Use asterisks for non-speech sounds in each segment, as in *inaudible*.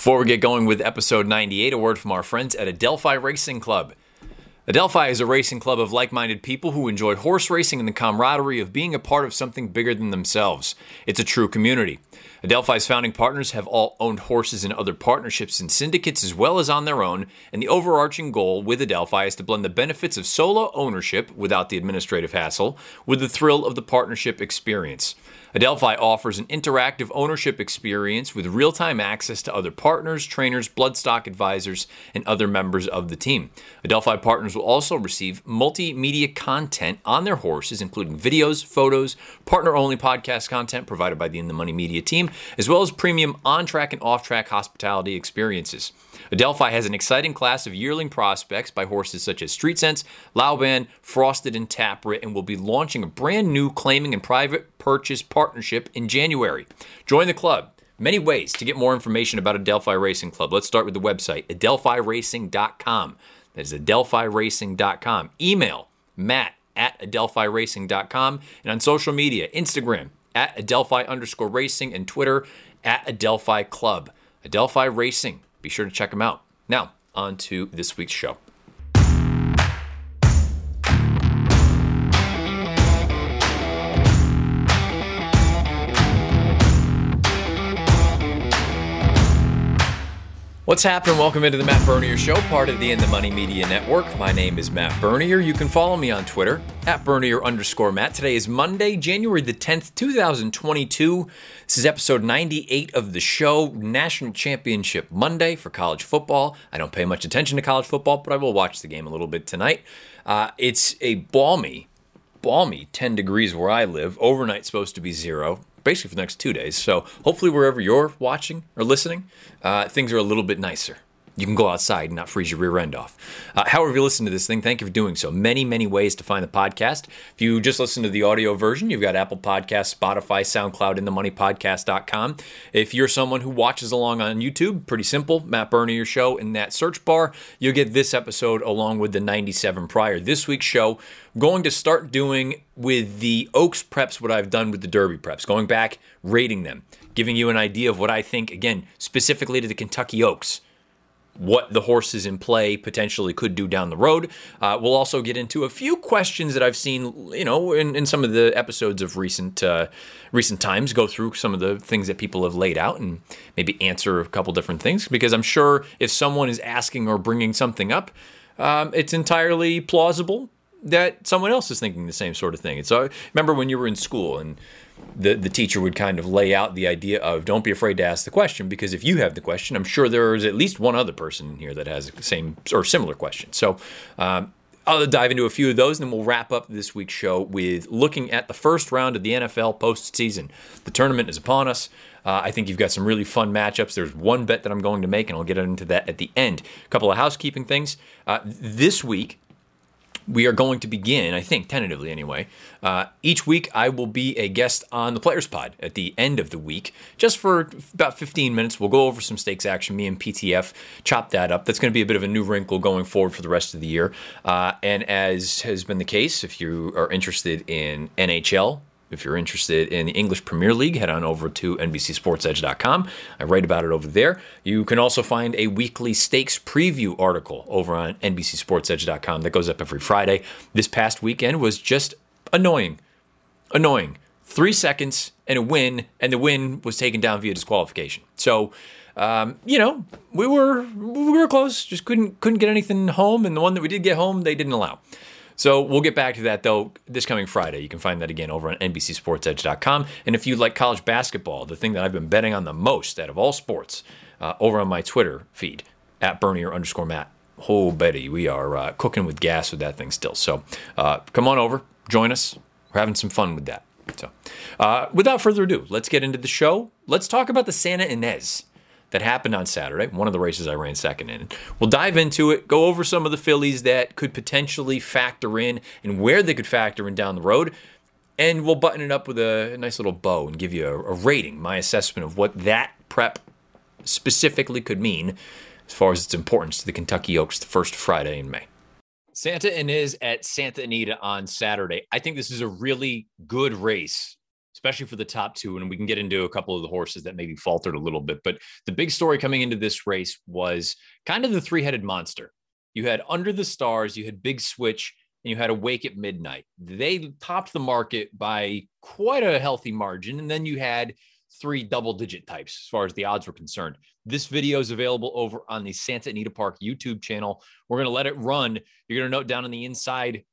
Before we get going with episode 98, a word from our friends at Adelphi Racing Club. Adelphi is a racing club of like minded people who enjoy horse racing and the camaraderie of being a part of something bigger than themselves. It's a true community. Adelphi's founding partners have all owned horses in other partnerships and syndicates as well as on their own, and the overarching goal with Adelphi is to blend the benefits of solo ownership without the administrative hassle with the thrill of the partnership experience. Adelphi offers an interactive ownership experience with real time access to other partners, trainers, bloodstock advisors, and other members of the team. Adelphi partners will also receive multimedia content on their horses, including videos, photos, partner only podcast content provided by the In the Money Media team, as well as premium on track and off track hospitality experiences. Adelphi has an exciting class of yearling prospects by horses such as Street Sense, Laoban, Frosted, and Tapit, and will be launching a brand new claiming and private purchase partnership in January. Join the club. Many ways to get more information about Adelphi Racing Club. Let's start with the website, adelphiracing.com. That is adelphiracing.com. Email matt at adelphiracing.com and on social media, Instagram at adelphi underscore racing and Twitter at adelphi club. Adelphi Racing be sure to check them out. Now, on to this week's show. What's happening? Welcome into the Matt Bernier Show, part of the In the Money Media Network. My name is Matt Bernier. You can follow me on Twitter at Bernier underscore Matt. Today is Monday, January the 10th, 2022. This is episode 98 of the show, National Championship Monday for college football. I don't pay much attention to college football, but I will watch the game a little bit tonight. Uh, it's a balmy, balmy 10 degrees where I live. Overnight supposed to be zero basically for the next two days. So hopefully, wherever you're watching or listening, uh, things are a little bit nicer. You can go outside and not freeze your rear end off. Uh, however, you listen to this thing, thank you for doing so. Many, many ways to find the podcast. If you just listen to the audio version, you've got Apple Podcasts, Spotify, SoundCloud, and themoneypodcast.com. If you're someone who watches along on YouTube, pretty simple, Matt Bernier show in that search bar, you'll get this episode along with the 97 prior. This week's show, going to start doing with the Oaks preps what I've done with the Derby preps, going back, rating them, giving you an idea of what I think, again, specifically to the Kentucky Oaks what the horses in play potentially could do down the road. Uh, we'll also get into a few questions that I've seen, you know, in, in some of the episodes of recent uh, recent times. Go through some of the things that people have laid out and maybe answer a couple different things because I'm sure if someone is asking or bringing something up, um, it's entirely plausible that someone else is thinking the same sort of thing. And so, I remember when you were in school and the, the teacher would kind of lay out the idea of don't be afraid to ask the question because if you have the question, I'm sure there is at least one other person in here that has the same or similar question. So um, I'll dive into a few of those, and then we'll wrap up this week's show with looking at the first round of the NFL postseason. The tournament is upon us. Uh, I think you've got some really fun matchups. There's one bet that I'm going to make, and I'll get into that at the end. A couple of housekeeping things. Uh, this week, we are going to begin, I think, tentatively anyway. Uh, each week, I will be a guest on the Players Pod at the end of the week, just for about 15 minutes. We'll go over some stakes action. Me and PTF chop that up. That's going to be a bit of a new wrinkle going forward for the rest of the year. Uh, and as has been the case, if you are interested in NHL, if you're interested in the English Premier League, head on over to NBCSportsEdge.com. I write about it over there. You can also find a weekly stakes preview article over on NBCSportsEdge.com that goes up every Friday. This past weekend was just annoying. Annoying. Three seconds and a win, and the win was taken down via disqualification. So, um, you know, we were we were close, just couldn't couldn't get anything home, and the one that we did get home, they didn't allow. So we'll get back to that though this coming Friday. You can find that again over on NBCSportsEdge.com. And if you like college basketball, the thing that I've been betting on the most out of all sports, uh, over on my Twitter feed at Bernier underscore Matt. Oh, Betty, we are uh, cooking with gas with that thing still. So uh, come on over, join us. We're having some fun with that. So, uh, without further ado, let's get into the show. Let's talk about the Santa Ynez that happened on Saturday, one of the races I ran second in. We'll dive into it, go over some of the fillies that could potentially factor in and where they could factor in down the road. And we'll button it up with a nice little bow and give you a, a rating, my assessment of what that prep specifically could mean as far as its importance to the Kentucky Oaks the first Friday in May. Santa Ynez at Santa Anita on Saturday. I think this is a really good race especially for the top two. And we can get into a couple of the horses that maybe faltered a little bit. But the big story coming into this race was kind of the three headed monster. You had Under the Stars, you had Big Switch, and you had Awake at Midnight. They topped the market by quite a healthy margin. And then you had three double digit types as far as the odds were concerned. This video is available over on the Santa Anita Park YouTube channel. We're going to let it run. You're going to note down on the inside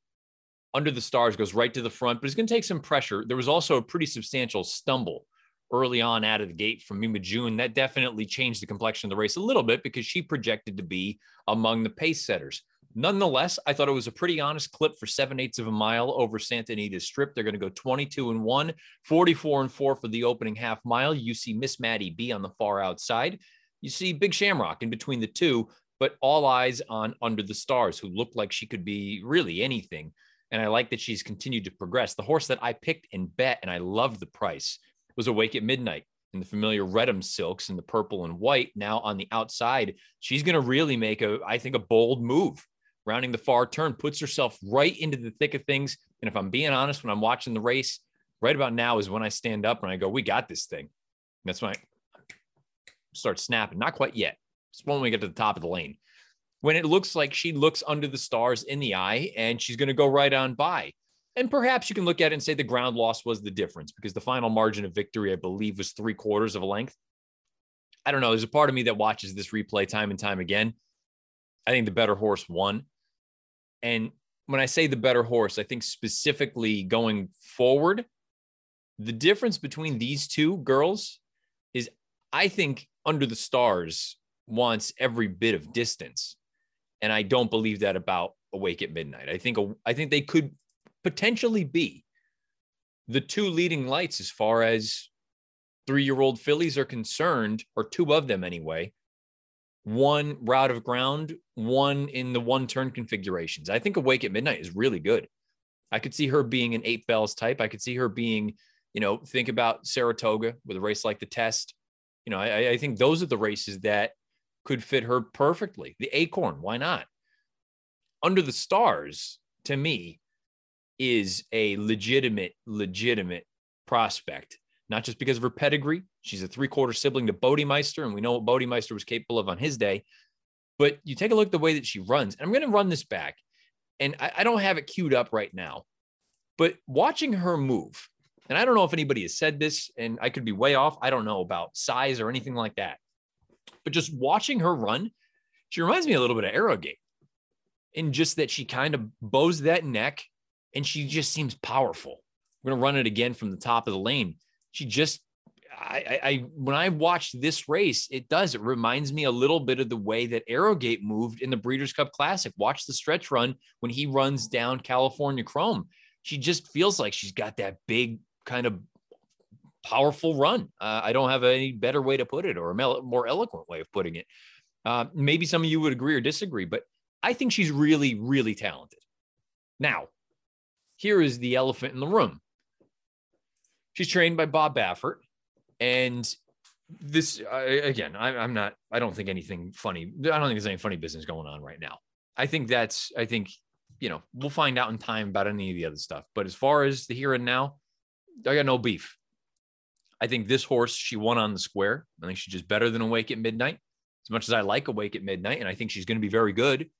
under the stars goes right to the front, but it's going to take some pressure. There was also a pretty substantial stumble early on out of the gate from Mima June. That definitely changed the complexion of the race a little bit because she projected to be among the pace setters. Nonetheless, I thought it was a pretty honest clip for seven eighths of a mile over Santa Anita Strip. They're going to go 22 and 1, 44 and 4 for the opening half mile. You see Miss Maddie B on the far outside. You see Big Shamrock in between the two, but all eyes on Under the Stars, who looked like she could be really anything. And I like that she's continued to progress. The horse that I picked and bet, and I loved the price, was Awake at Midnight in the familiar Reddam silks in the purple and white. Now on the outside, she's going to really make a, I think, a bold move rounding the far turn, puts herself right into the thick of things. And if I'm being honest, when I'm watching the race, right about now is when I stand up and I go, we got this thing. And that's when I start snapping. Not quite yet. It's when we get to the top of the lane. When it looks like she looks under the stars in the eye and she's going to go right on by. And perhaps you can look at it and say the ground loss was the difference because the final margin of victory, I believe, was three quarters of a length. I don't know. There's a part of me that watches this replay time and time again. I think the better horse won. And when I say the better horse, I think specifically going forward, the difference between these two girls is I think Under the Stars wants every bit of distance. And I don't believe that about Awake at Midnight. I think I think they could potentially be the two leading lights as far as three-year-old fillies are concerned, or two of them anyway, one route of ground, one in the one turn configurations. I think Awake at Midnight is really good. I could see her being an Eight Belles type. I could see her being, you know, think about Saratoga with a race like the test. You know, I, I think those are the races that could fit her perfectly. The acorn, why not? Under the stars, to me, is a legitimate, legitimate prospect not just because of her pedigree. She's a three quarter sibling to Bodemeister, and we know what Bodemeister was capable of on his day. But you take a look at the way that she runs, and I'm going to run this back, and I, I don't have it queued up right now, but watching her move, and I don't know if anybody has said this, and I could be way off. I don't know about size or anything like that, but just watching her run, she reminds me a little bit of Arrogate. And just that she kind of bows that neck and she just seems powerful. We're going to run it again from the top of the lane she just I, I, when I watched this race, it does. It reminds me a little bit of the way that Arrogate moved in the Breeders' Cup Classic. Watch the stretch run when he runs down California Chrome. She just feels like she's got that big kind of powerful run. Uh, I don't have any better way to put it or a more eloquent way of putting it. Uh, maybe some of you would agree or disagree, but I think she's really, really talented. Now, here is the elephant in the room. She's trained by Bob Baffert. And this, uh, again, I, I'm not, I don't think anything funny, I don't think there's any funny business going on right now. I think that's, I think, you know, we'll find out in time about any of the other stuff. But as far as the here and now, I got no beef. I think this horse, she won on the square. I think she's just better than Awake at Midnight. As much as I like Awake at Midnight, and I think she's going to be very good.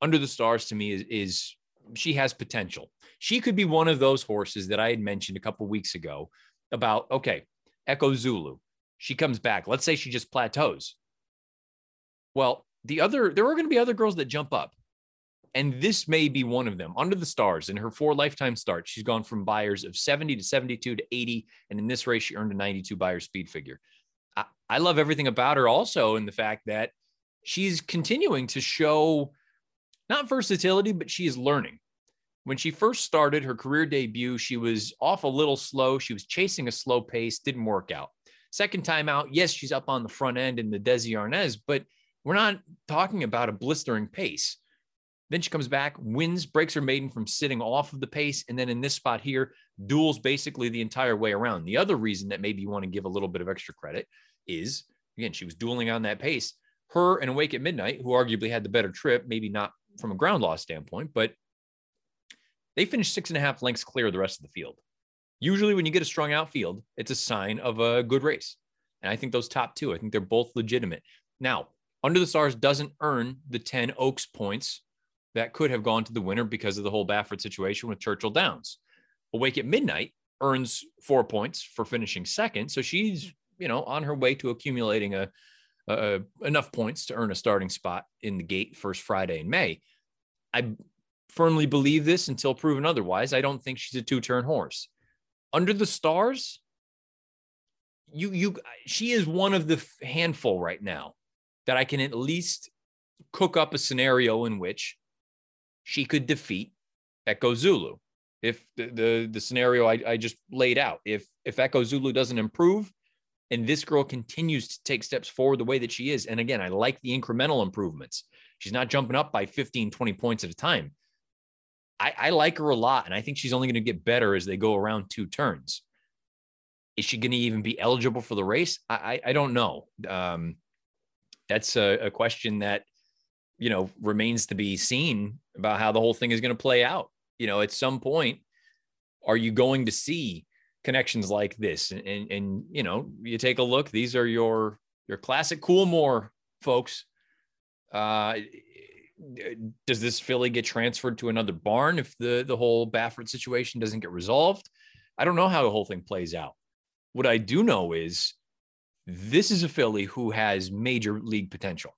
Under the Stars to me is, is she has potential. She could be one of those horses that I had mentioned a couple weeks ago about, okay, Echo Zulu. She comes back. Let's say she just plateaus. Well, the other, there are going to be other girls that jump up. And this may be one of them. Under the stars in her four lifetime starts, she's gone from Beyers of 70 to 72 to 80. And in this race, she earned a 92 Beyer speed figure. I, I love everything about her also in the fact that she's continuing to show not versatility, but she is learning. When she first started her career debut, she was off a little slow. She was chasing a slow pace, didn't work out. Second time out, yes, she's up on the front end in the Desi Arnaz, but we're not talking about a blistering pace. Then she comes back, wins, breaks her maiden from sitting off of the pace. And then in this spot here, duels basically the entire way around. The other reason that maybe you want to give a little bit of extra credit is, again, she was dueling on that pace. Her and Awake at Midnight, who arguably had the better trip, maybe not from a ground loss standpoint, but they finished six and a half lengths clear of the rest of the field. Usually, when you get a strong outfield, it's a sign of a good race. And I think those top two, I think they're both legitimate. Now, Under the Stars doesn't earn the 10 Oaks points that could have gone to the winner because of the whole Baffert situation with Churchill Downs. Awake at Midnight earns four points for finishing second. So she's, you know, on her way to accumulating a, a enough points to earn a starting spot in the gate first Friday in May. I firmly believe this until proven otherwise. I don't think she's a two turn horse. Under the stars, you you she is one of the handful right now that I can at least cook up a scenario in which she could defeat Echo Zulu. If the the, the scenario I, I just laid out, if if Echo Zulu doesn't improve and this girl continues to take steps forward the way that she is, and again, I like the incremental improvements. She's not jumping up by 15, 20 points at a time. I, I like her a lot, and I think she's only going to get better as they go around two turns. Is she going to even be eligible for the race? I, I, I don't know. Um, that's a, a question that you know remains to be seen about how the whole thing is going to play out. You know, at some point, are you going to see connections like this? And, and, and you know, you take a look. These are your your classic Coolmore folks. Uh, does this filly get transferred to another barn if the the whole Baffert situation doesn't get resolved? I don't know how the whole thing plays out. What I do know is this is a filly who has major league potential.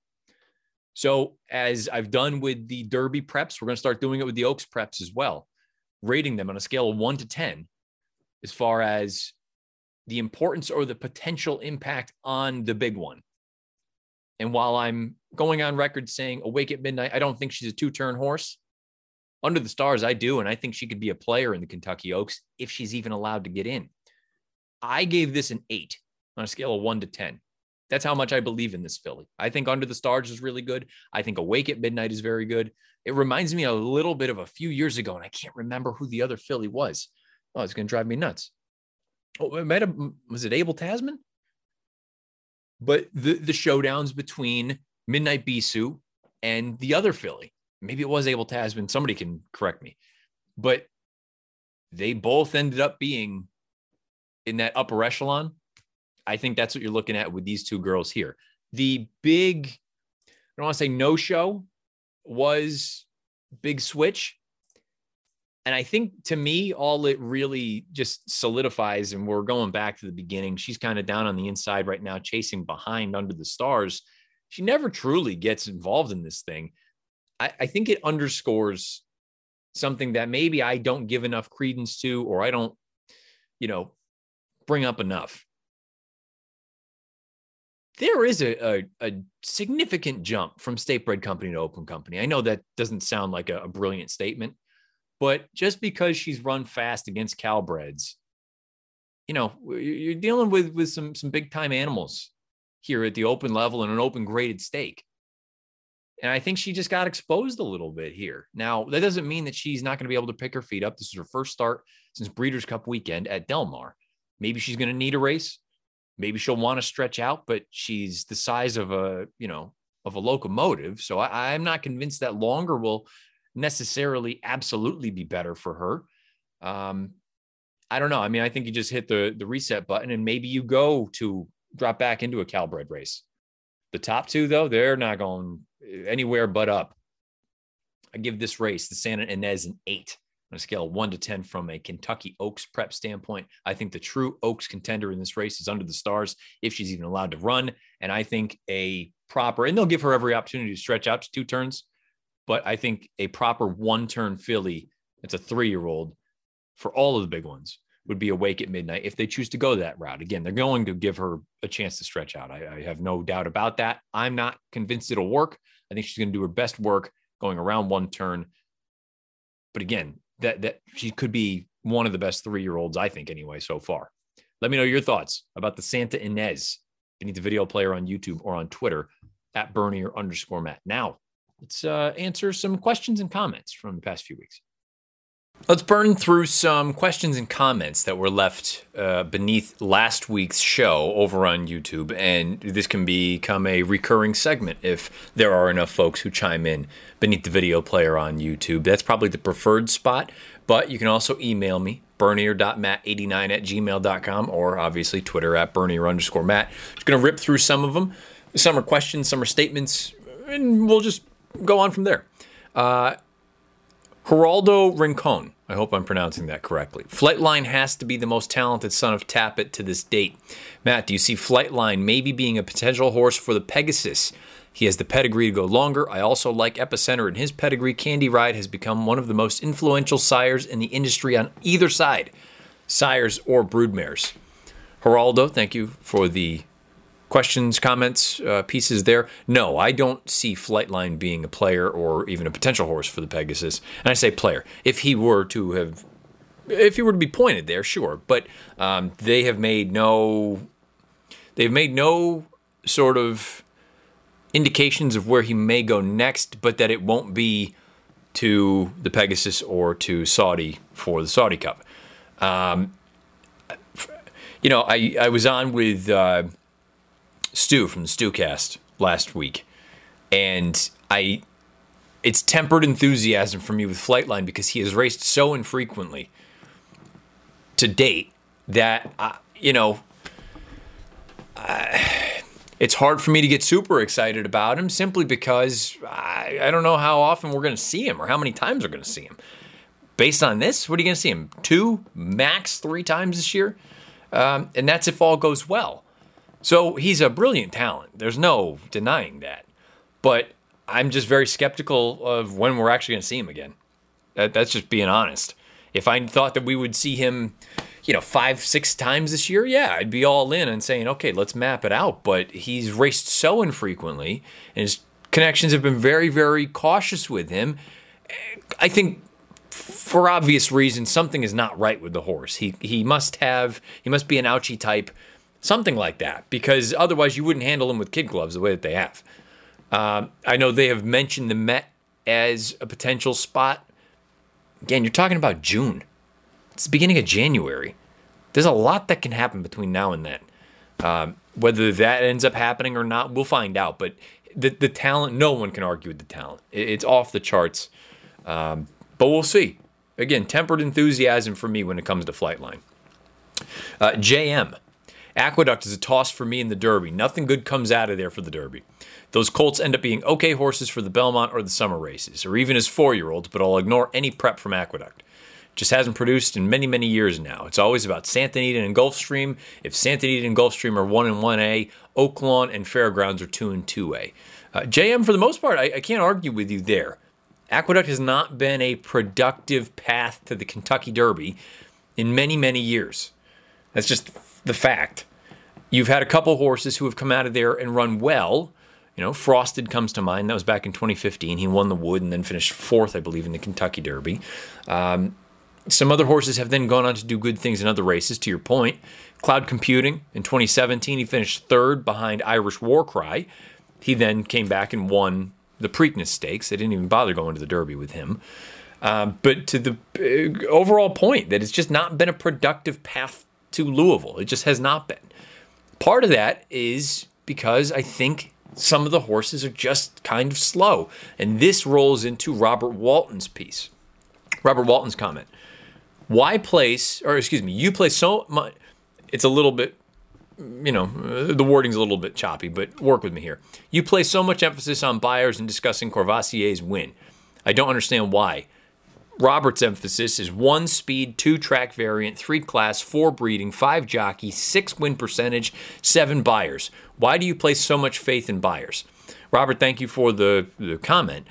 So, as I've done with the Derby preps, we're going to start doing it with the Oaks preps as well, rating them on a scale of one to 10 as far as the importance or the potential impact on the big one. And while I'm going on record saying Awake at Midnight, I don't think she's a two turn horse. Under the stars, I do. And I think she could be a player in the Kentucky Oaks if she's even allowed to get in. I gave this an eight on a scale of one to 10. That's how much I believe in this filly. I think Under the Stars is really good. I think Awake at Midnight is very good. It reminds me a little bit of a few years ago, and I can't remember who the other filly was. Oh, it's going to drive me nuts. Oh, it might have, was it Abel Tasman? But the, the showdowns between Midnight Bisou and the other filly, maybe it was Abel Tasman. Somebody can correct me. But they both ended up being in that upper echelon. I think that's what you're looking at with these two girls here. The big, I don't want to say no show, was Big Switch. And I think to me, all it really just solidifies, and we're going back to the beginning. She's kind of down on the inside right now, chasing behind under the stars. She never truly gets involved in this thing. I, I think it underscores something that maybe I don't give enough credence to, or I don't, you know, bring up enough. There is a, a, a significant jump from state bred company to open company. I know that doesn't sound like a, a brilliant statement, but just because she's run fast against Calbreds, you know, you're dealing with with some some big time animals here at the open level and an open graded stake. And I think she just got exposed a little bit here. Now, that doesn't mean that she's not going to be able to pick her feet up. This is her first start since Breeders' Cup weekend at Del Mar. Maybe she's going to need a race. Maybe she'll want to stretch out, but she's the size of a, you know, of a locomotive. So I, I'm not convinced that longer will necessarily absolutely be better for her. Um, I don't know. I mean, I think you just hit the the reset button and maybe you go to drop back into a Calbred race. The top two, though, they're not going anywhere but up. I give this race, the Santa Ynez, an eight on a scale of one to 10 from a Kentucky Oaks prep standpoint. I think the true Oaks contender in this race is under the stars if she's even allowed to run. And I think a proper, and they'll give her every opportunity to stretch out to two turns, but I think a proper one turn filly that's a three year old for all of the big ones would be awake at midnight if they choose to go that route. Again, they're going to give her a chance to stretch out. I, I have no doubt about that. I'm not convinced it'll work. I think she's going to do her best work going around one turn. But again, that that she could be one of the best three year olds, I think, anyway, so far. Let me know your thoughts about the Santa Ynez beneath the video player on YouTube or on Twitter at Bernier underscore Matt. Now, let's uh, answer some questions and comments from the past few weeks. Let's burn through some questions and comments that were left uh, beneath last week's show over on YouTube. And this can become a recurring segment if there are enough folks who chime in beneath the video player on YouTube. That's probably the preferred spot, but you can also email me, bernier.matt89 at gmail.com, or obviously Twitter at bernier underscore matt. Just going to rip through some of them. Some are questions, some are statements, and we'll just go on from there. Uh, Geraldo Rincon I hope I'm pronouncing that correctly. Flightline has to be the most talented son of Tapit to this date. Matt, do you see Flightline maybe being a potential horse for the Pegasus? He has the pedigree to go longer. I also like Epicenter and his pedigree. Candy Ride has become one of the most influential sires in the industry on either side, sires or broodmares. Geraldo, thank you for the questions, comments, uh, pieces there. No, I don't see Flightline being a player or even a potential horse for the Pegasus. And I say player. If he were to have, if he were to be pointed there, sure. But um, they have made no, they've made no sort of indications of where he may go next, but that it won't be to the Pegasus or to Saudi for the Saudi Cup. Um, you know, I, I was on with uh, Stu from the Stewcast last week, and I it's tempered enthusiasm for me with Flightline because he has raced so infrequently to date that I, you know I, it's hard for me to get super excited about him simply because I, I don't know how often we're going to see him or how many times we're going to see him. Based on this, what are you going to see him? Two, max three times this year? Um, and that's if all goes well. So he's a brilliant talent. There's no denying that. But I'm just very skeptical of when we're actually going to see him again. That, that's just being honest. If I thought that we would see him, you know, five, six times this year, yeah, I'd be all in and saying, okay, let's map it out. But he's raced so infrequently, and his connections have been very, very cautious with him. I think for obvious reasons, something is not right with the horse. He he must have he must be an ouchie type something like that, because otherwise you wouldn't handle them with kid gloves the way that they have. Um, I know they have mentioned the Met as a potential spot. Again, you're talking about June. It's the beginning of January. There's a lot that can happen between now and then. Um, whether that ends up happening or not, we'll find out. But the the talent, no one can argue with the talent. It's off the charts. Um, but we'll see. Again, tempered enthusiasm for me when it comes to Flightline. Uh, JM Aqueduct is a toss for me in the Derby. Nothing good comes out of there for the Derby. Those colts end up being okay horses for the Belmont or the summer races, or even as four year olds, but I'll ignore any prep from Aqueduct. Just hasn't produced in many, many years now. It's always about Santa Anita and Gulfstream. If Santa Anita and Gulfstream are 1 and 1A, Oaklawn and Fairgrounds are 2 and 2A. Uh, JM, for the most part, I, I can't argue with you there. Aqueduct has not been a productive path to the Kentucky Derby in many, many years. That's just the fact. You've had a couple horses who have come out of there and run well. You know, Frosted comes to mind. That was back in 2015. He won the Wood and then finished fourth, I believe, in the Kentucky Derby. Um, some other horses have then gone on to do good things in other races, to your point. Cloud Computing in 2017, he finished third behind Irish War Cry. He then came back and won the Preakness Stakes. They didn't even bother going to the Derby with him. Um, but to the uh, overall point that it's just not been a productive path to Louisville. It just has not been. Part of that is because I think some of the horses are just kind of slow. And this rolls into Robert Walton's piece. Robert Walton's comment. Why place, or excuse me, you place so much, it's a little bit, you know, the wording's a little bit choppy, but work with me here. You place so much emphasis on Beyers in discussing Courvoisier's win. I don't understand why. Robert's emphasis is one speed, two track variant, three class, four breeding, five jockey, six win percentage, seven Beyers. Why do you place so much faith in Beyers? Robert, thank you for the, the comment.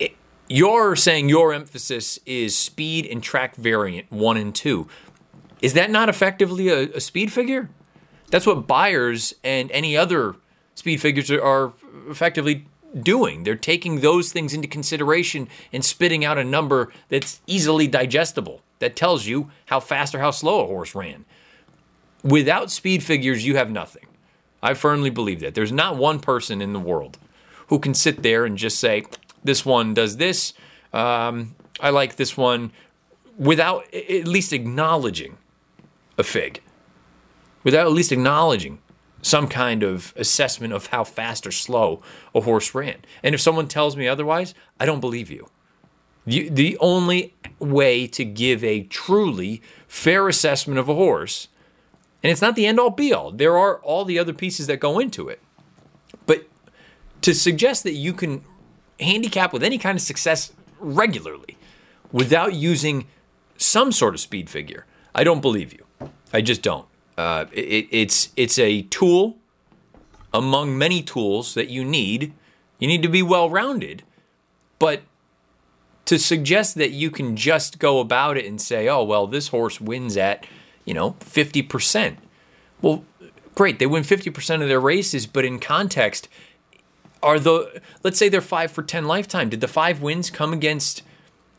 It, you're saying your emphasis is speed and track variant one and two. Is that not effectively a, a speed figure? That's what Beyers and any other speed figures are, are effectively doing. They're taking those things into consideration and spitting out a number that's easily digestible that tells you how fast or how slow a horse ran. Without speed figures, you have nothing. I firmly believe that. There's not one person in the world who can sit there and just say, this one does this. Um, I like this one without at least acknowledging a fig, without at least acknowledging some kind of assessment of how fast or slow a horse ran. And if someone tells me otherwise, I don't believe you. you the only way to give a truly fair assessment of a horse, and it's not the end all be all, there are all the other pieces that go into it. But to suggest that you can handicap with any kind of success regularly without using some sort of speed figure, I don't believe you. I just don't. Uh, it, it's it's a tool among many tools that you need. You need to be well rounded, but to suggest that you can just go about it and say, "Oh, well, this horse wins at you know fifty percent." Well, great, they win fifty percent of their races, but in context, are the let's say they're five for ten lifetime. Did the five wins come against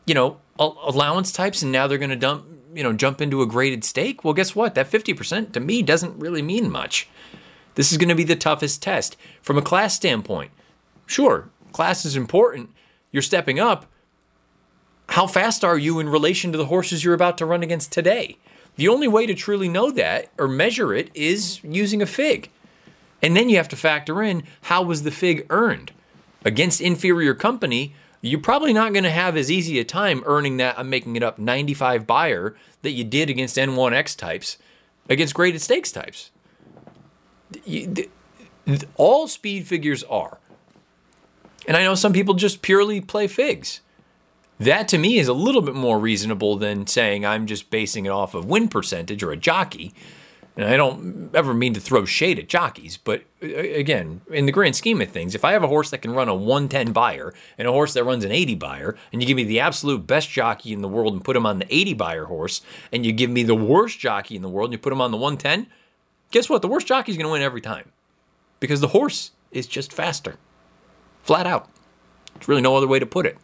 you know allowance types, and now they're going to dump you know, jump into a graded stake, well, guess what? That 50% to me doesn't really mean much. This is going to be the toughest test. From a class standpoint, sure, class is important. You're stepping up. How fast are you in relation to the horses you're about to run against today? The only way to truly know that or measure it is using a fig. And then you have to factor in how was the fig earned? Against inferior company, you're probably not going to have as easy a time earning that, I'm making it up, 95 Beyer that you did against N1X types, against graded stakes types. all speed figures are. And I know some people just purely play figs. That to me is a little bit more reasonable than saying I'm just basing it off of win percentage or a jockey and I don't ever mean to throw shade at jockeys, but uh, again, in the grand scheme of things, if I have a horse that can run a 110 Beyer and a horse that runs an 80 Beyer, and you give me the absolute best jockey in the world and put him on the 80 Beyer horse, and you give me the worst jockey in the world and you put him on the 110, guess what? The worst jockey is going to win every time because the horse is just faster, flat out. There's really no other way to put it.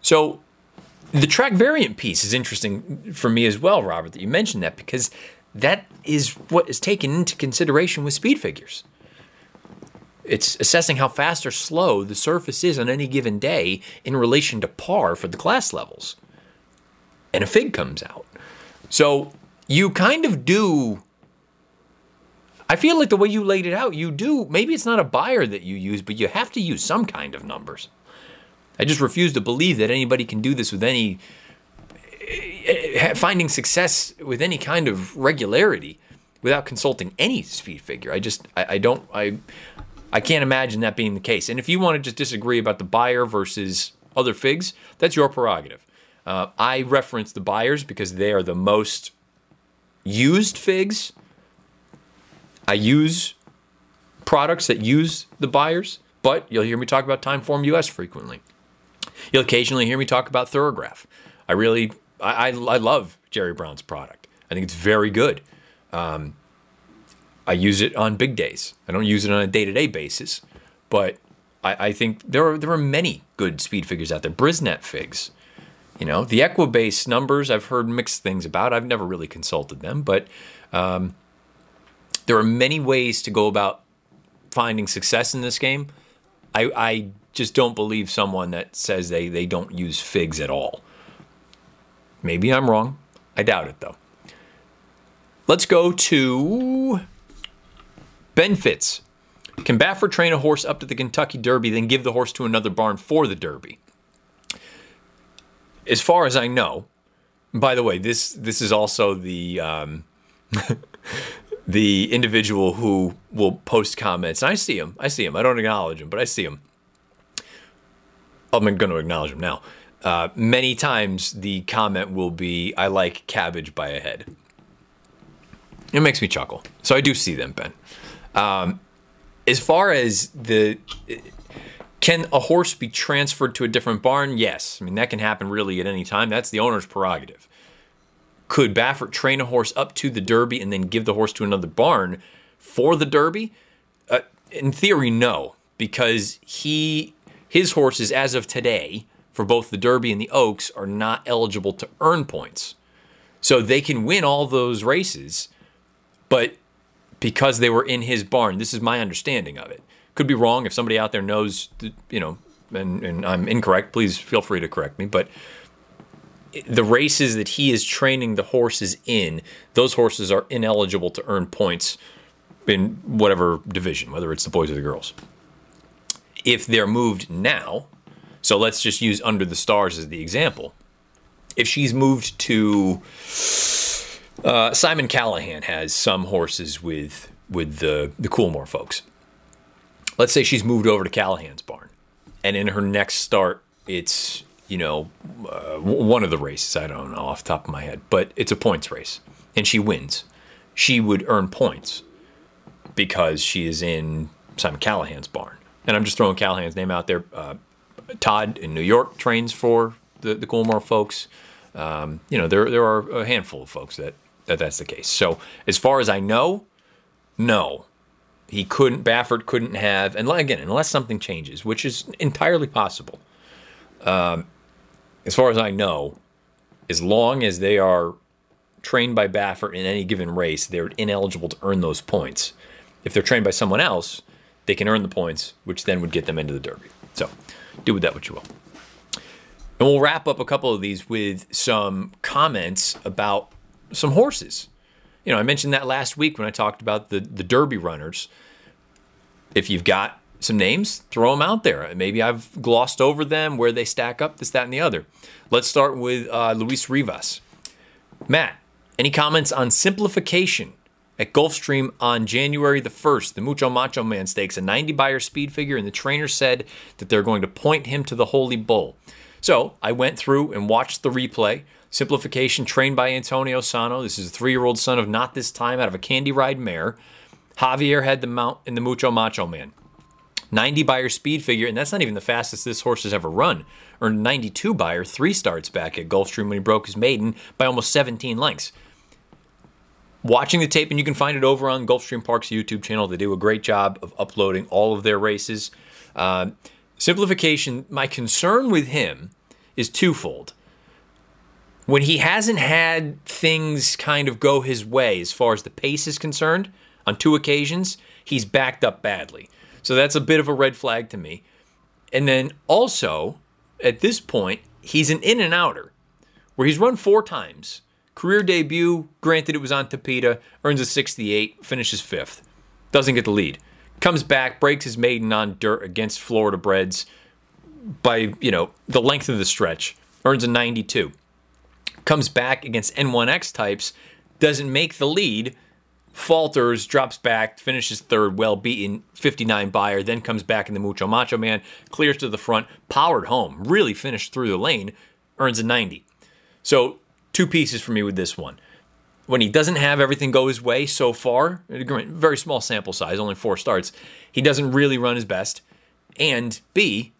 So the track variant piece is interesting for me as well, Robert, that you mentioned that because that is what is taken into consideration with speed figures. It's assessing how fast or slow the surface is on any given day in relation to par for the class levels. And a fig comes out. So you kind of do. I feel like the way you laid it out, you do. Maybe it's not a Beyer that you use, but you have to use some kind of numbers. I just refuse to believe that anybody can do this with any finding success with any kind of regularity without consulting any speed figure. I just I, I, don't I I can't imagine that being the case. And if you want to just disagree about the Beyer versus other figs, that's your prerogative. Uh, I reference the Beyers because they are the most used figs. I use products that use the Beyers, but you'll hear me talk about Timeform US frequently. You'll occasionally hear me talk about Thoro-Graph. I really I, I, I love Jerry Brown's product. I think it's very good. Um, I use it on big days. I don't use it on a day to day basis, but I, I, think there are there are many good speed figures out there. Brisnet figs, you know, the Equibase numbers. I've heard mixed things about. I've never really consulted them, but um, there are many ways to go about finding success in this game. I, I just don't believe someone that says they they don't use figs at all. Maybe I'm wrong. I doubt it though. Let's go to Ben benefits. Can Baffert train a horse up to the Kentucky Derby, then give the horse to another barn for the Derby? As far as I know, by the way, this this is also the um, *laughs* the individual who will post comments. I see him. I see him. I don't acknowledge him, but I see him. I'm going to acknowledge him now. Uh, many times the comment will be, I like cabbage by a head. It makes me chuckle. So I do see them, Ben. Um, as far as the. Can a horse be transferred to a different barn? Yes. I mean, that can happen really at any time. That's the owner's prerogative. Could Baffert train a horse up to the Derby and then give the horse to another barn for the Derby? Uh, in theory, no, because he his horses, as of today, for both the Derby and the Oaks are not eligible to earn points. So they can win all those races, but because they were in his barn, this is my understanding of it. Could be wrong. If somebody out there knows, you know, and, and I'm incorrect, please feel free to correct me. But the races that he is training the horses in, those horses are ineligible to earn points in whatever division, whether it's the boys or the girls. If they're moved now, so let's just use Under the Stars as the example. If she's moved to uh, Simon Callaghan has some horses with with the the Coolmore folks. Let's say she's moved over to Callaghan's barn, and in her next start, it's you know uh, one of the races. I don't know off the top of my head, but it's a points race, and she wins. She would earn points because she is in Simon Callaghan's barn, and I'm just throwing Callaghan's name out there. Uh, Todd in New York trains for the the Coolmore folks. Um, you know, there there are a handful of folks that that that's the case. So as far as I know, no, he couldn't. Baffert couldn't have, and again, unless something changes, which is entirely possible. Um, as far as I know, as long as they are trained by Baffert in any given race, they're ineligible to earn those points. If they're trained by someone else, they can earn the points, which then would get them into the Derby. So, do with that what you will. And we'll wrap up a couple of these with some comments about some horses. You know, I mentioned that last week when I talked about the the Derby runners. If you've got some names, throw them out there. Maybe I've glossed over them, where they stack up, this, that, and the other. Let's start with uh, Luis Rivas. Matt, any comments on simplification at Gulfstream on January the 1st? The Mucho Macho Man Stakes, a 90 Beyer speed figure, and the trainer said that they're going to point him to the Holy Bull. So I went through and watched the replay. Simplification trained by Antonio Sano. This is a three year old son of Not This Time out of a Candy Ride mare. Javier had the mount in the Mucho Macho Man. 90 Beyer speed figure, and that's not even the fastest this horse has ever run. Earned 92 Beyer three starts back at Gulfstream when he broke his maiden by almost 17 lengths. Watching the tape, and you can find it over on Gulfstream Park's YouTube channel. They do a great job of uploading all of their races. Uh, simplification, my concern with him is twofold when he hasn't had things kind of go his way as far as the pace is concerned on two occasions, he's backed up badly. So that's a bit of a red flag to me. And then also, at this point, he's an in and outer where he's run four times. Career debut, granted it was on Tapeta, earns a 68, finishes fifth. Doesn't get the lead. Comes back, breaks his maiden on dirt against Florida Breds by, you know, the length of the stretch. Earns a 92 comes back against N1X types, doesn't make the lead, falters, drops back, finishes third, well beaten, 59 Beyer, then comes back in the Mucho Macho Man, clears to the front, powered home, really finished through the lane, earns a 90. So, two pieces for me with this one. When he doesn't have everything go his way so far, very small sample size, only four starts, he doesn't really run his best. And B,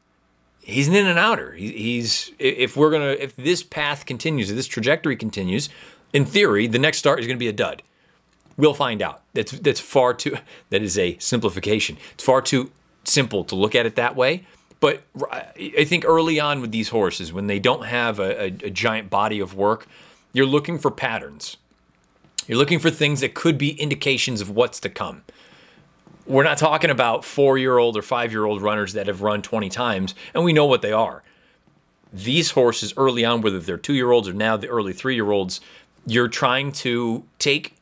he's an in and outer. he's if we're gonna if this path continues, if this trajectory continues, in theory, the next start is to be a dud. We'll find out. That's that's far too. *laughs* That is a simplification. It's far too simple to look at it that way. But I think early on with these horses, when they don't have a, a, a giant body of work, you're looking for patterns. You're looking for things that could be indications of what's to come we're not talking about four year old or five year old runners that have run 20 times, and we know what they are. These horses early on, whether they're two year olds or now the early three year olds, you're trying to take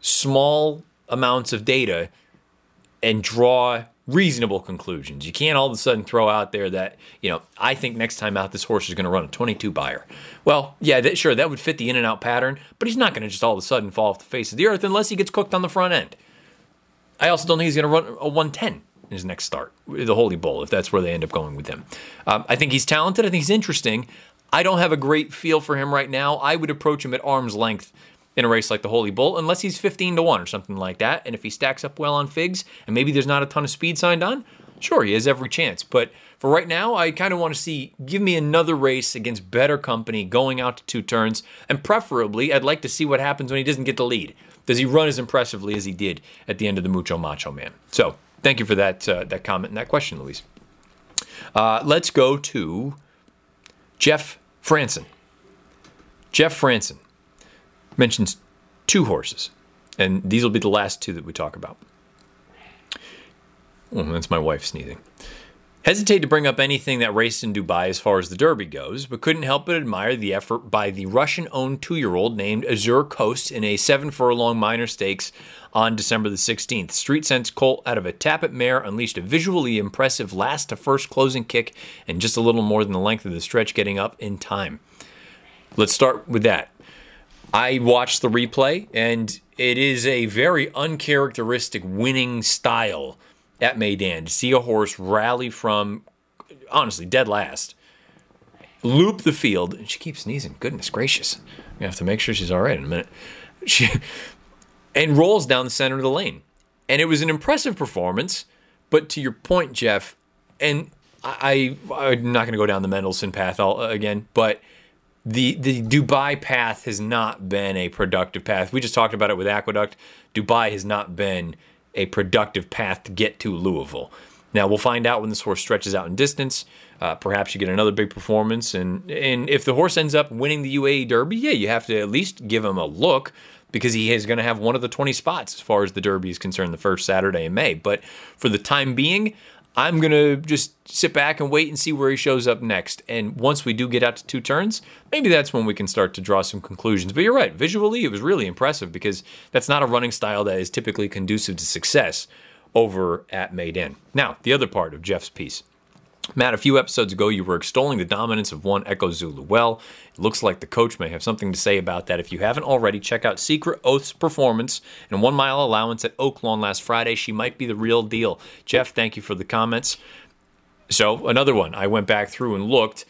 small amounts of data and draw reasonable conclusions. You can't all of a sudden throw out there that, you know, I think next time out this horse is going to run a 22 Beyer. Well, yeah, that, sure, that would fit the in and out pattern, but he's not going to just all of a sudden fall off the face of the earth unless he gets cooked on the front end. I also don't think he's going to run a 110 in his next start, the Holy Bull, if that's where they end up going with him. Um, I think he's talented. I think he's interesting. I don't have a great feel for him right now. I would approach him at arm's length in a race like the Holy Bull, unless he's 15 to 1 or something like that. And if he stacks up well on figs, and maybe there's not a ton of speed signed on, sure, he has every chance. But for right now, I kind of want to see give me another race against better company going out to two turns. And preferably, I'd like to see what happens when he doesn't get the lead. Does he run as impressively as he did at the end of the Mucho Macho Man? So thank you for that uh, that comment and that question, Louise. Uh, let's go to Jeff Franson. Jeff Franson mentions two horses, and these will be the last two that we talk about. Oh, that's my wife sneezing. Hesitate to bring up anything that raced in Dubai as far as the Derby goes, but couldn't help but admire the effort by the Russian owned two year old named Azure Coast in a seven furlong minor stakes on December the 16th. Street Sense Colt out of a Tapit mare unleashed a visually impressive last to first closing kick and just a little more than the length of the stretch getting up in time. Let's start with that. I watched the replay, and it is a very uncharacteristic winning style at Meydan to see a horse rally from honestly dead last, loop the field, and she keeps sneezing. Goodness gracious! We have to make sure she's all right in a minute. *laughs* She and rolls down the center of the lane, and it was an impressive performance. But to your point, Jeff, and I, I am not going to go down the Mendelssohn path all, again, but the the Dubai path has not been a productive path. We just talked about it with Aqueduct. Dubai has not been a productive path to get to Louisville. Now we'll find out when this horse stretches out in distance. Uh, perhaps you get another big performance, and and if the horse ends up winning the UAE Derby, yeah, you have to at least give him a look because he is going to have one of the 20 spots as far as the Derby is concerned the first Saturday in May. But for the time being, I'm going to just sit back and wait and see where he shows up next. And once we do get out to two turns, maybe that's when we can start to draw some conclusions. But you're right, visually, it was really impressive because that's not a running style that is typically conducive to success over at Meydan. Now, the other part of Jeff's piece. Matt, a few episodes ago, you were extolling the dominance of one Echo Zulu. Well, it looks like the coach may have something to say about that. If you haven't already, check out Secret Oath's performance and one mile allowance at Oaklawn last Friday. She might be the real deal. Jeff, thank you for the comments. So, another one. I went back through and looked.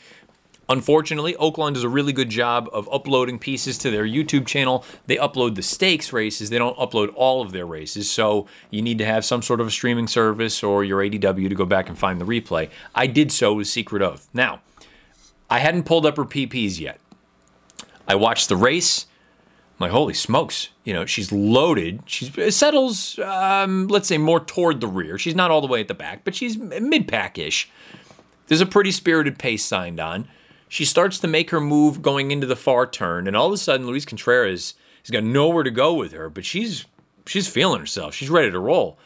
Unfortunately, Oaklawn does a really good job of uploading pieces to their YouTube channel. They upload the stakes races, they don't upload all of their races. So you need to have some sort of a streaming service or your ADW to go back and find the replay. I did so with Secret Oath. Now, I hadn't pulled up her PPs yet. I watched the race. My holy smokes, you know, she's loaded. She settles, um, let's say, more toward the rear. She's not all the way at the back, but she's mid pack ish. There's a pretty spirited pace signed on. She starts to make her move going into the far turn, and all of a sudden, Luis Contreras has got nowhere to go with her, but she's she's feeling herself. She's ready to roll.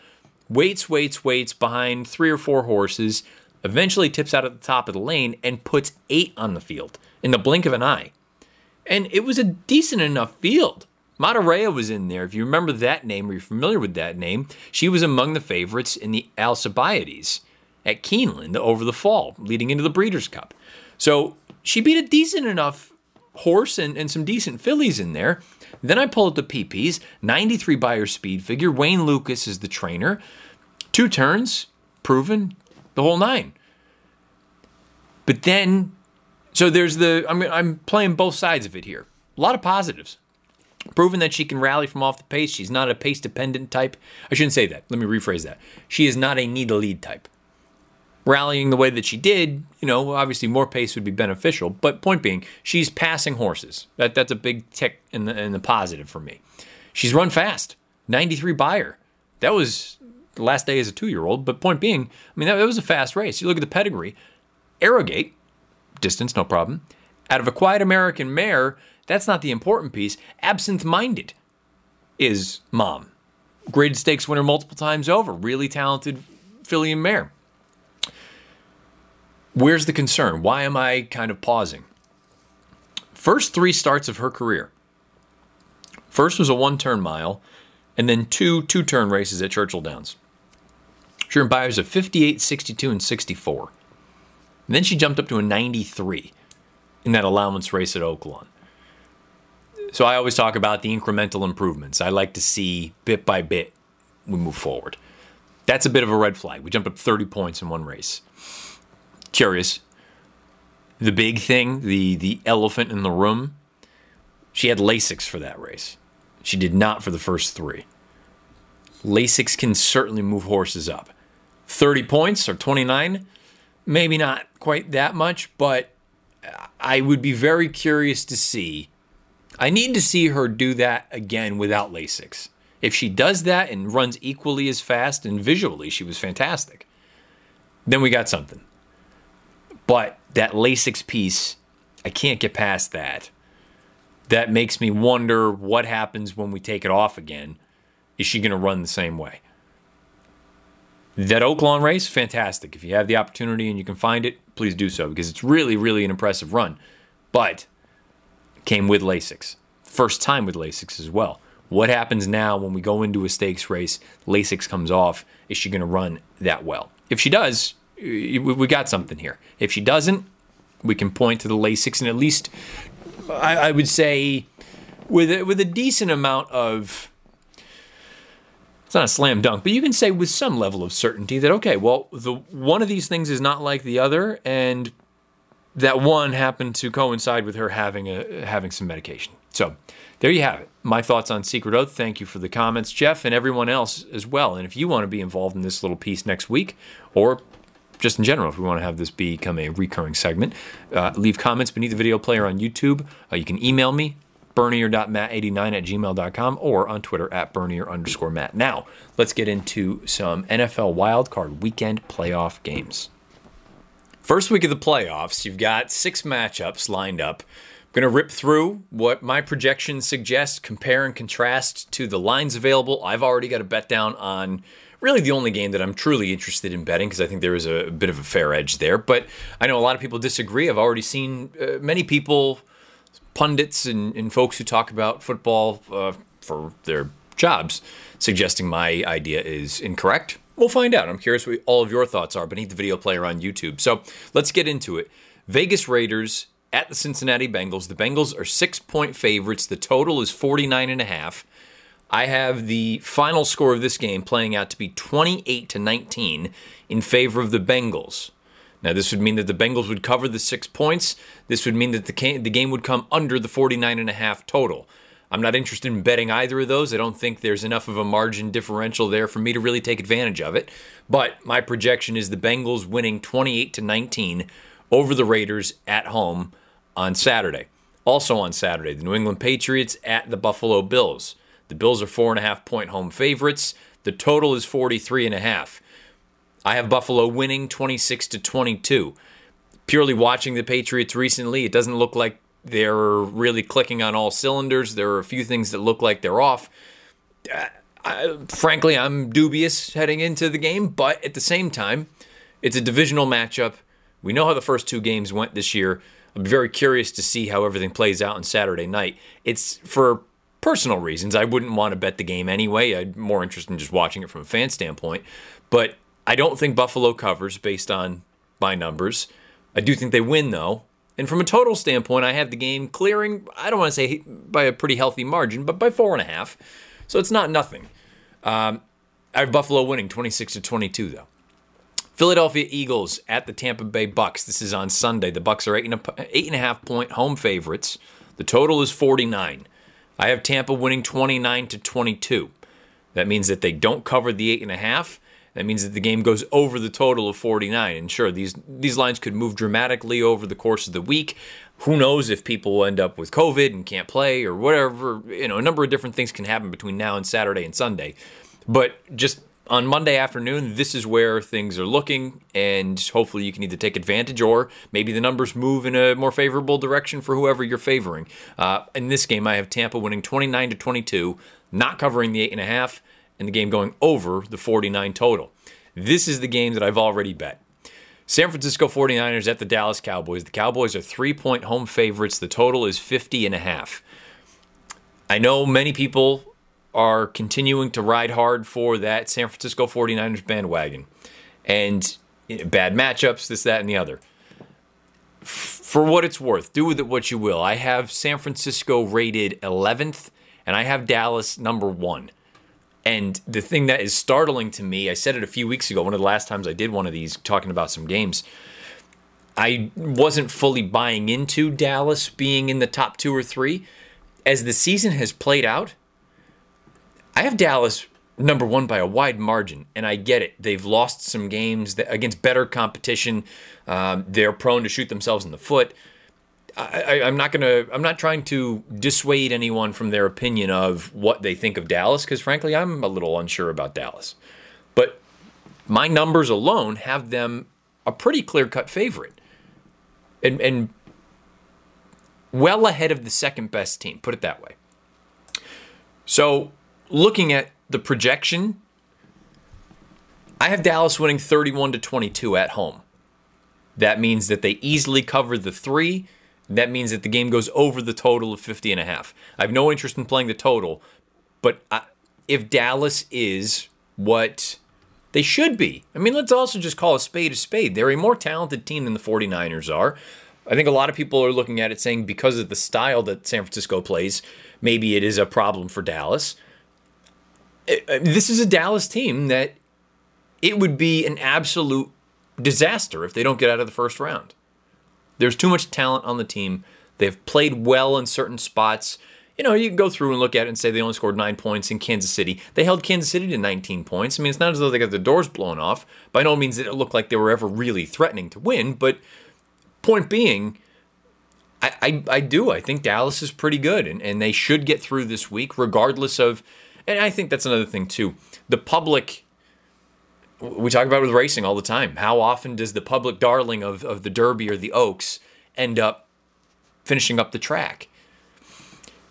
Waits, waits, waits behind three or four horses, eventually tips out at the top of the lane and puts eight on the field in the blink of an eye. And it was a decent enough field. Monterey was in there. If you remember that name or you're familiar with that name, she was among the favorites in the Alcibiades at Keeneland over the fall, leading into the Breeders' Cup. So she beat a decent enough horse and, and some decent fillies in there. Then I pull up the PPs, 93 Beyer speed figure. Wayne Lukas is the trainer. Two turns, proven, the whole nine. But then, so there's the, I'm, I'm playing both sides of it here. A lot of positives. Proven that she can rally from off the pace. She's not a pace dependent type. I shouldn't say that. Let me rephrase that. She is not a need to lead type rallying the way that she did, you know, obviously more pace would be beneficial. But point being, she's passing horses. That that's a big tick in the in the positive for me. She's run fast. 93 Beyer. That was the last day as a two year old. But point being, I mean, that, that was a fast race. You look at the pedigree. Arrogate, distance, no problem. Out of a quiet American mare, that's not the important piece. Absinthe minded is mom. Graded stakes winner multiple times over. Really talented filly and mare. Where's the concern? Why am I kind of pausing? First three starts of her career. First was a one turn mile, and then two two turn races at Churchill Downs. She earned Beyers of 58, 62, and 64. And then she jumped up to a 93 in that allowance race at Oaklawn. So I always talk about the incremental improvements. I like to see bit by bit we move forward. That's a bit of a red flag. We jumped up 30 points in one race curious. The big thing, the the elephant in the room, she had Lasix for that race. She did not for the first three. Lasix can certainly move horses up. 30 points or 29, maybe not quite that much, but I would be very curious to see. I need to see her do that again without Lasix. If she does that and runs equally as fast and visually she was fantastic, then we got something. But that Lasix piece, I can't get past that. That makes me wonder what happens when we take it off again. Is she going to run the same way? That Oaklawn race, fantastic. If you have the opportunity and you can find it, please do so because it's really, really an impressive run. But came with Lasix. First time with Lasix as well. What happens now when we go into a stakes race? Lasix comes off. Is she going to run that well? If she does, we got something here. If she doesn't, we can point to the Lasix and at least, I, I would say, with a, with a decent amount of it's not a slam dunk, but you can say with some level of certainty that okay, well, the one of these things is not like the other, and that one happened to coincide with her having a having some medication. So there you have it. My thoughts on Secret Oath. Thank you for the comments, Jeff, and everyone else as well. And if you want to be involved in this little piece next week, or just in general, if we want to have this become a recurring segment, uh, leave comments beneath the video player on YouTube. Uh, you can email me, bernier.matt89 at gmail.com or on Twitter at bernier underscore matt. Now, let's get into some NFL wildcard weekend playoff games. First week of the playoffs, you've got six matchups lined up. I'm going to rip through what my projections suggest, compare and contrast to the lines available. I've already got a bet down on really the only game that I'm truly interested in betting because I think there is a, bit of a fair edge there. But I know a lot of people disagree. I've already seen uh, many people pundits and, and folks who talk about football uh, for their jobs suggesting my idea is incorrect. We'll find out. I'm curious what all of your thoughts are beneath the video player on YouTube. So let's get into it. Vegas Raiders at the Cincinnati Bengals. The Bengals are six point favorites. The total is 49 and a half. I have the final score of this game playing out to be 28 to 19 in favor of the Bengals. Now, this would mean that the Bengals would cover the six points. This would mean that the, the game would come under the 49 and a half total. I'm not interested in betting either of those. I don't think there's enough of a margin differential there for me to really take advantage of it. But my projection is the Bengals winning 28 to 19 over the Raiders at home on Saturday. Also on Saturday, the New England Patriots at the Buffalo Bills. The Bills are four and a half point home favorites. The total is 43 and a half. I have Buffalo winning 26 to 22. Purely watching the Patriots recently, it doesn't look like they're really clicking on all cylinders. There are a few things that look like they're off. I, frankly, I'm dubious heading into the game, but at the same time, it's a divisional matchup. We know how the first two games went this year. I'm very curious to see how everything plays out on Saturday night. It's for personal reasons. I wouldn't want to bet the game anyway. I'm more interested in just watching it from a fan standpoint. But I don't think Buffalo covers based on my numbers. I do think they win, though. And from a total standpoint, I have the game clearing, I don't want to say by a pretty healthy margin, but by four and a half. So it's not nothing. Um, I have Buffalo winning 26 to 22, though. Philadelphia Eagles at the Tampa Bay Bucks. This is on Sunday. The Bucks are eight and, a, eight and a half point home favorites. The total is 49. I have Tampa winning 29 to 22. That means that they don't cover the eight and a half that means that the game goes over the total of 49. And sure, these these lines could move dramatically over the course of the week. Who knows if people end up with COVID and can't play or whatever. You know, a number of different things can happen between now and Saturday and Sunday. But just on Monday afternoon, this is where things are looking, and hopefully you can either take advantage or maybe the numbers move in a more favorable direction for whoever you're favoring. Uh, in this game, I have Tampa winning 29 to 22, not covering the eight and a half and the game going over the 49 total. This is the game that I've already bet. San Francisco 49ers at the Dallas Cowboys. The Cowboys are three point home favorites. The total is 50 and a half. I know many people are continuing to ride hard for that San Francisco 49ers bandwagon. And bad matchups, this, that, and the other. For what it's worth, do with it what you will. I have San Francisco rated 11th, and I have Dallas number one. And the thing that is startling to me, I said it a few weeks ago, one of the last times I did one of these talking about some games. I wasn't fully buying into Dallas being in the top two or three. As the season has played out, I have Dallas number one by a wide margin, and I get it. They've lost some games against better competition. Um, they're prone to shoot themselves in the foot. I, am not gonna. I'm not trying to dissuade anyone from their opinion of what they think of Dallas, because frankly, I'm a little unsure about Dallas. But my numbers alone have them a pretty clear-cut favorite, and and well ahead of the second best team. Put it that way. So, looking at the projection, I have Dallas winning 31 to 22 at home. That means that they easily cover the three. That means that the game goes over the total of 50 and a half. I have no interest in playing the total, but I, if Dallas is what they should be, I mean, let's also just call a spade a spade. They're a more talented team than the 49ers are. I think a lot of people are looking at it saying because of the style that San Francisco plays, maybe it is a problem for Dallas. Uh, this is a Dallas team that it would be an absolute disaster if they don't get out of the first round. There's too much talent on the team. They've played well in certain spots. You know, you can go through and look at it and say they only scored nine points in Kansas City. They held Kansas City to 19 points. I mean, it's not as though they got the doors blown off. By no means did it look like they were ever really threatening to win. But point being, I, I, I do. I think Dallas is pretty good, and, and they should get through this week, regardless of. And I think that's another thing, too. The public we talk about with racing all the time. How often does the public darling of, of the Derby or the Oaks end up finishing up the track?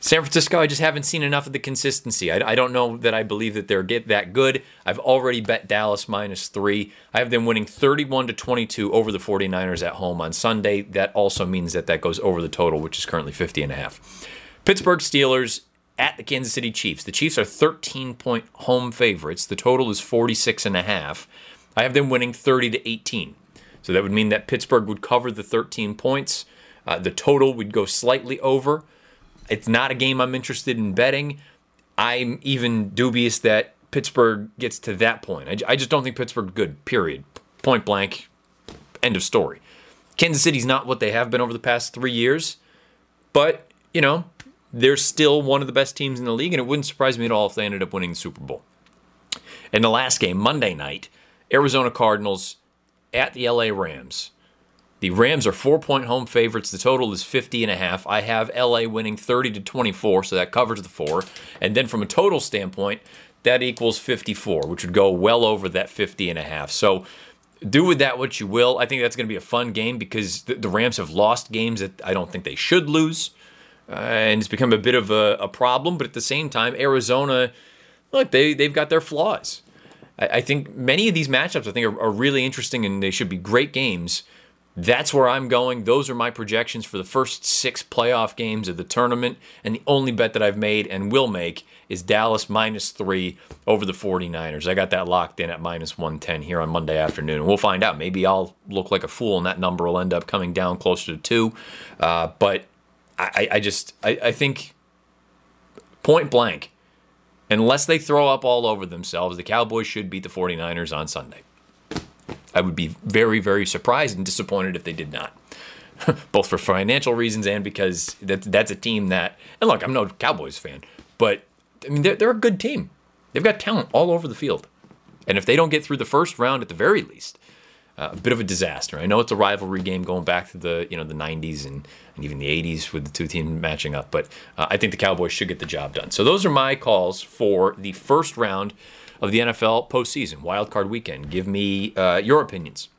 San Francisco, I just haven't seen enough of the consistency. I, I don't know that I believe that they're get that good. I've already bet Dallas minus three. I have them winning 31 to 22 over the 49ers at home on Sunday. That also means that that goes over the total, which is currently 50 and a half. Pittsburgh Steelers at the Kansas City Chiefs. The Chiefs are 13 point home favorites. The total is 46 and a half. I have them winning 30 to 18. So that would mean that Pittsburgh would cover the 13 points. Uh, the total would go slightly over. It's not a game I'm interested in betting. I'm even dubious that Pittsburgh gets to that point. I, I just don't think Pittsburgh good, period. Point blank. End of story. Kansas City's not what they have been over the past three years. But, you know, they're still one of the best teams in the league, and it wouldn't surprise me at all if they ended up winning the Super Bowl. In the last game, Monday night, Arizona Cardinals at the LA Rams. The Rams are four point home favorites. The total is 50 and a half. I have LA winning 30 to 24, so that covers the four. And then from a total standpoint, that equals 54, which would go well over that 50 and a half. So do with that what you will. I think that's going to be a fun game because the, the Rams have lost games that I don't think they should lose. Uh, and it's become a bit of a, a, problem. But at the same time, Arizona, look, they they've got their flaws. I, I think many of these matchups I think are, are, really interesting and they should be great games. That's where I'm going. Those are my projections for the first six playoff games of the tournament. And the only bet that I've made and will make is Dallas minus three over the 49ers. I got that locked in at minus 110 here on Monday afternoon. And we'll find out. Maybe I'll look like a fool and that number will end up coming down closer to two. Uh, but I, I just I, I think point blank, unless they throw up all over themselves, the Cowboys should beat the 49ers on Sunday. I would be very, very surprised and disappointed if they did not. *laughs* Both for financial reasons and because that, that's a team that, and look, I'm no Cowboys fan, but I mean, they're, they're a good team. They've got talent all over the field. And if they don't get through the first round at the very least, a bit of a disaster. I know it's a rivalry game going back to the you know the 90s and, and even the 80s with the two teams matching up, but uh, I think the Cowboys should get the job done. So those are my calls for the first round of the NFL postseason, wildcard weekend. Give me uh, your opinions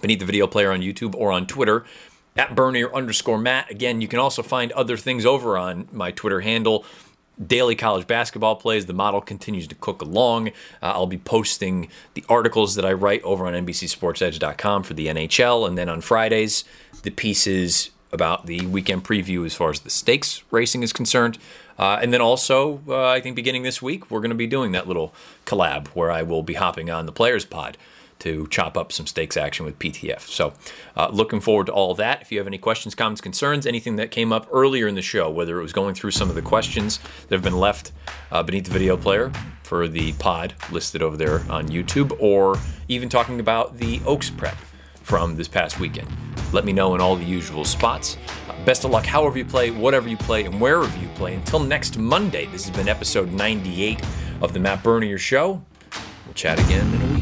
beneath the video player on YouTube or on Twitter at Bernier underscore Matt. Again, you can also find other things over on my Twitter handle daily college basketball plays. The model continues to cook along. Uh, I'll be posting the articles that I write over on NBCSportsEdge.com for the NHL, and then on Fridays, the pieces about the weekend preview as far as the stakes racing is concerned. Uh, and then also, uh, I think beginning this week, we're going to be doing that little collab where I will be hopping on the Players Pod to chop up some stakes action with PTF. So, uh, looking forward to all that. If you have any questions, comments, concerns, anything that came up earlier in the show, whether it was going through some of the questions that have been left uh, beneath the video player for the pod listed over there on YouTube, or even talking about the Oaks prep from this past weekend, let me know in all the usual spots. Best of luck, however you play, whatever you play, and wherever you play. Until next Monday, this has been episode 98 of the Matt Bernier Show. We'll chat again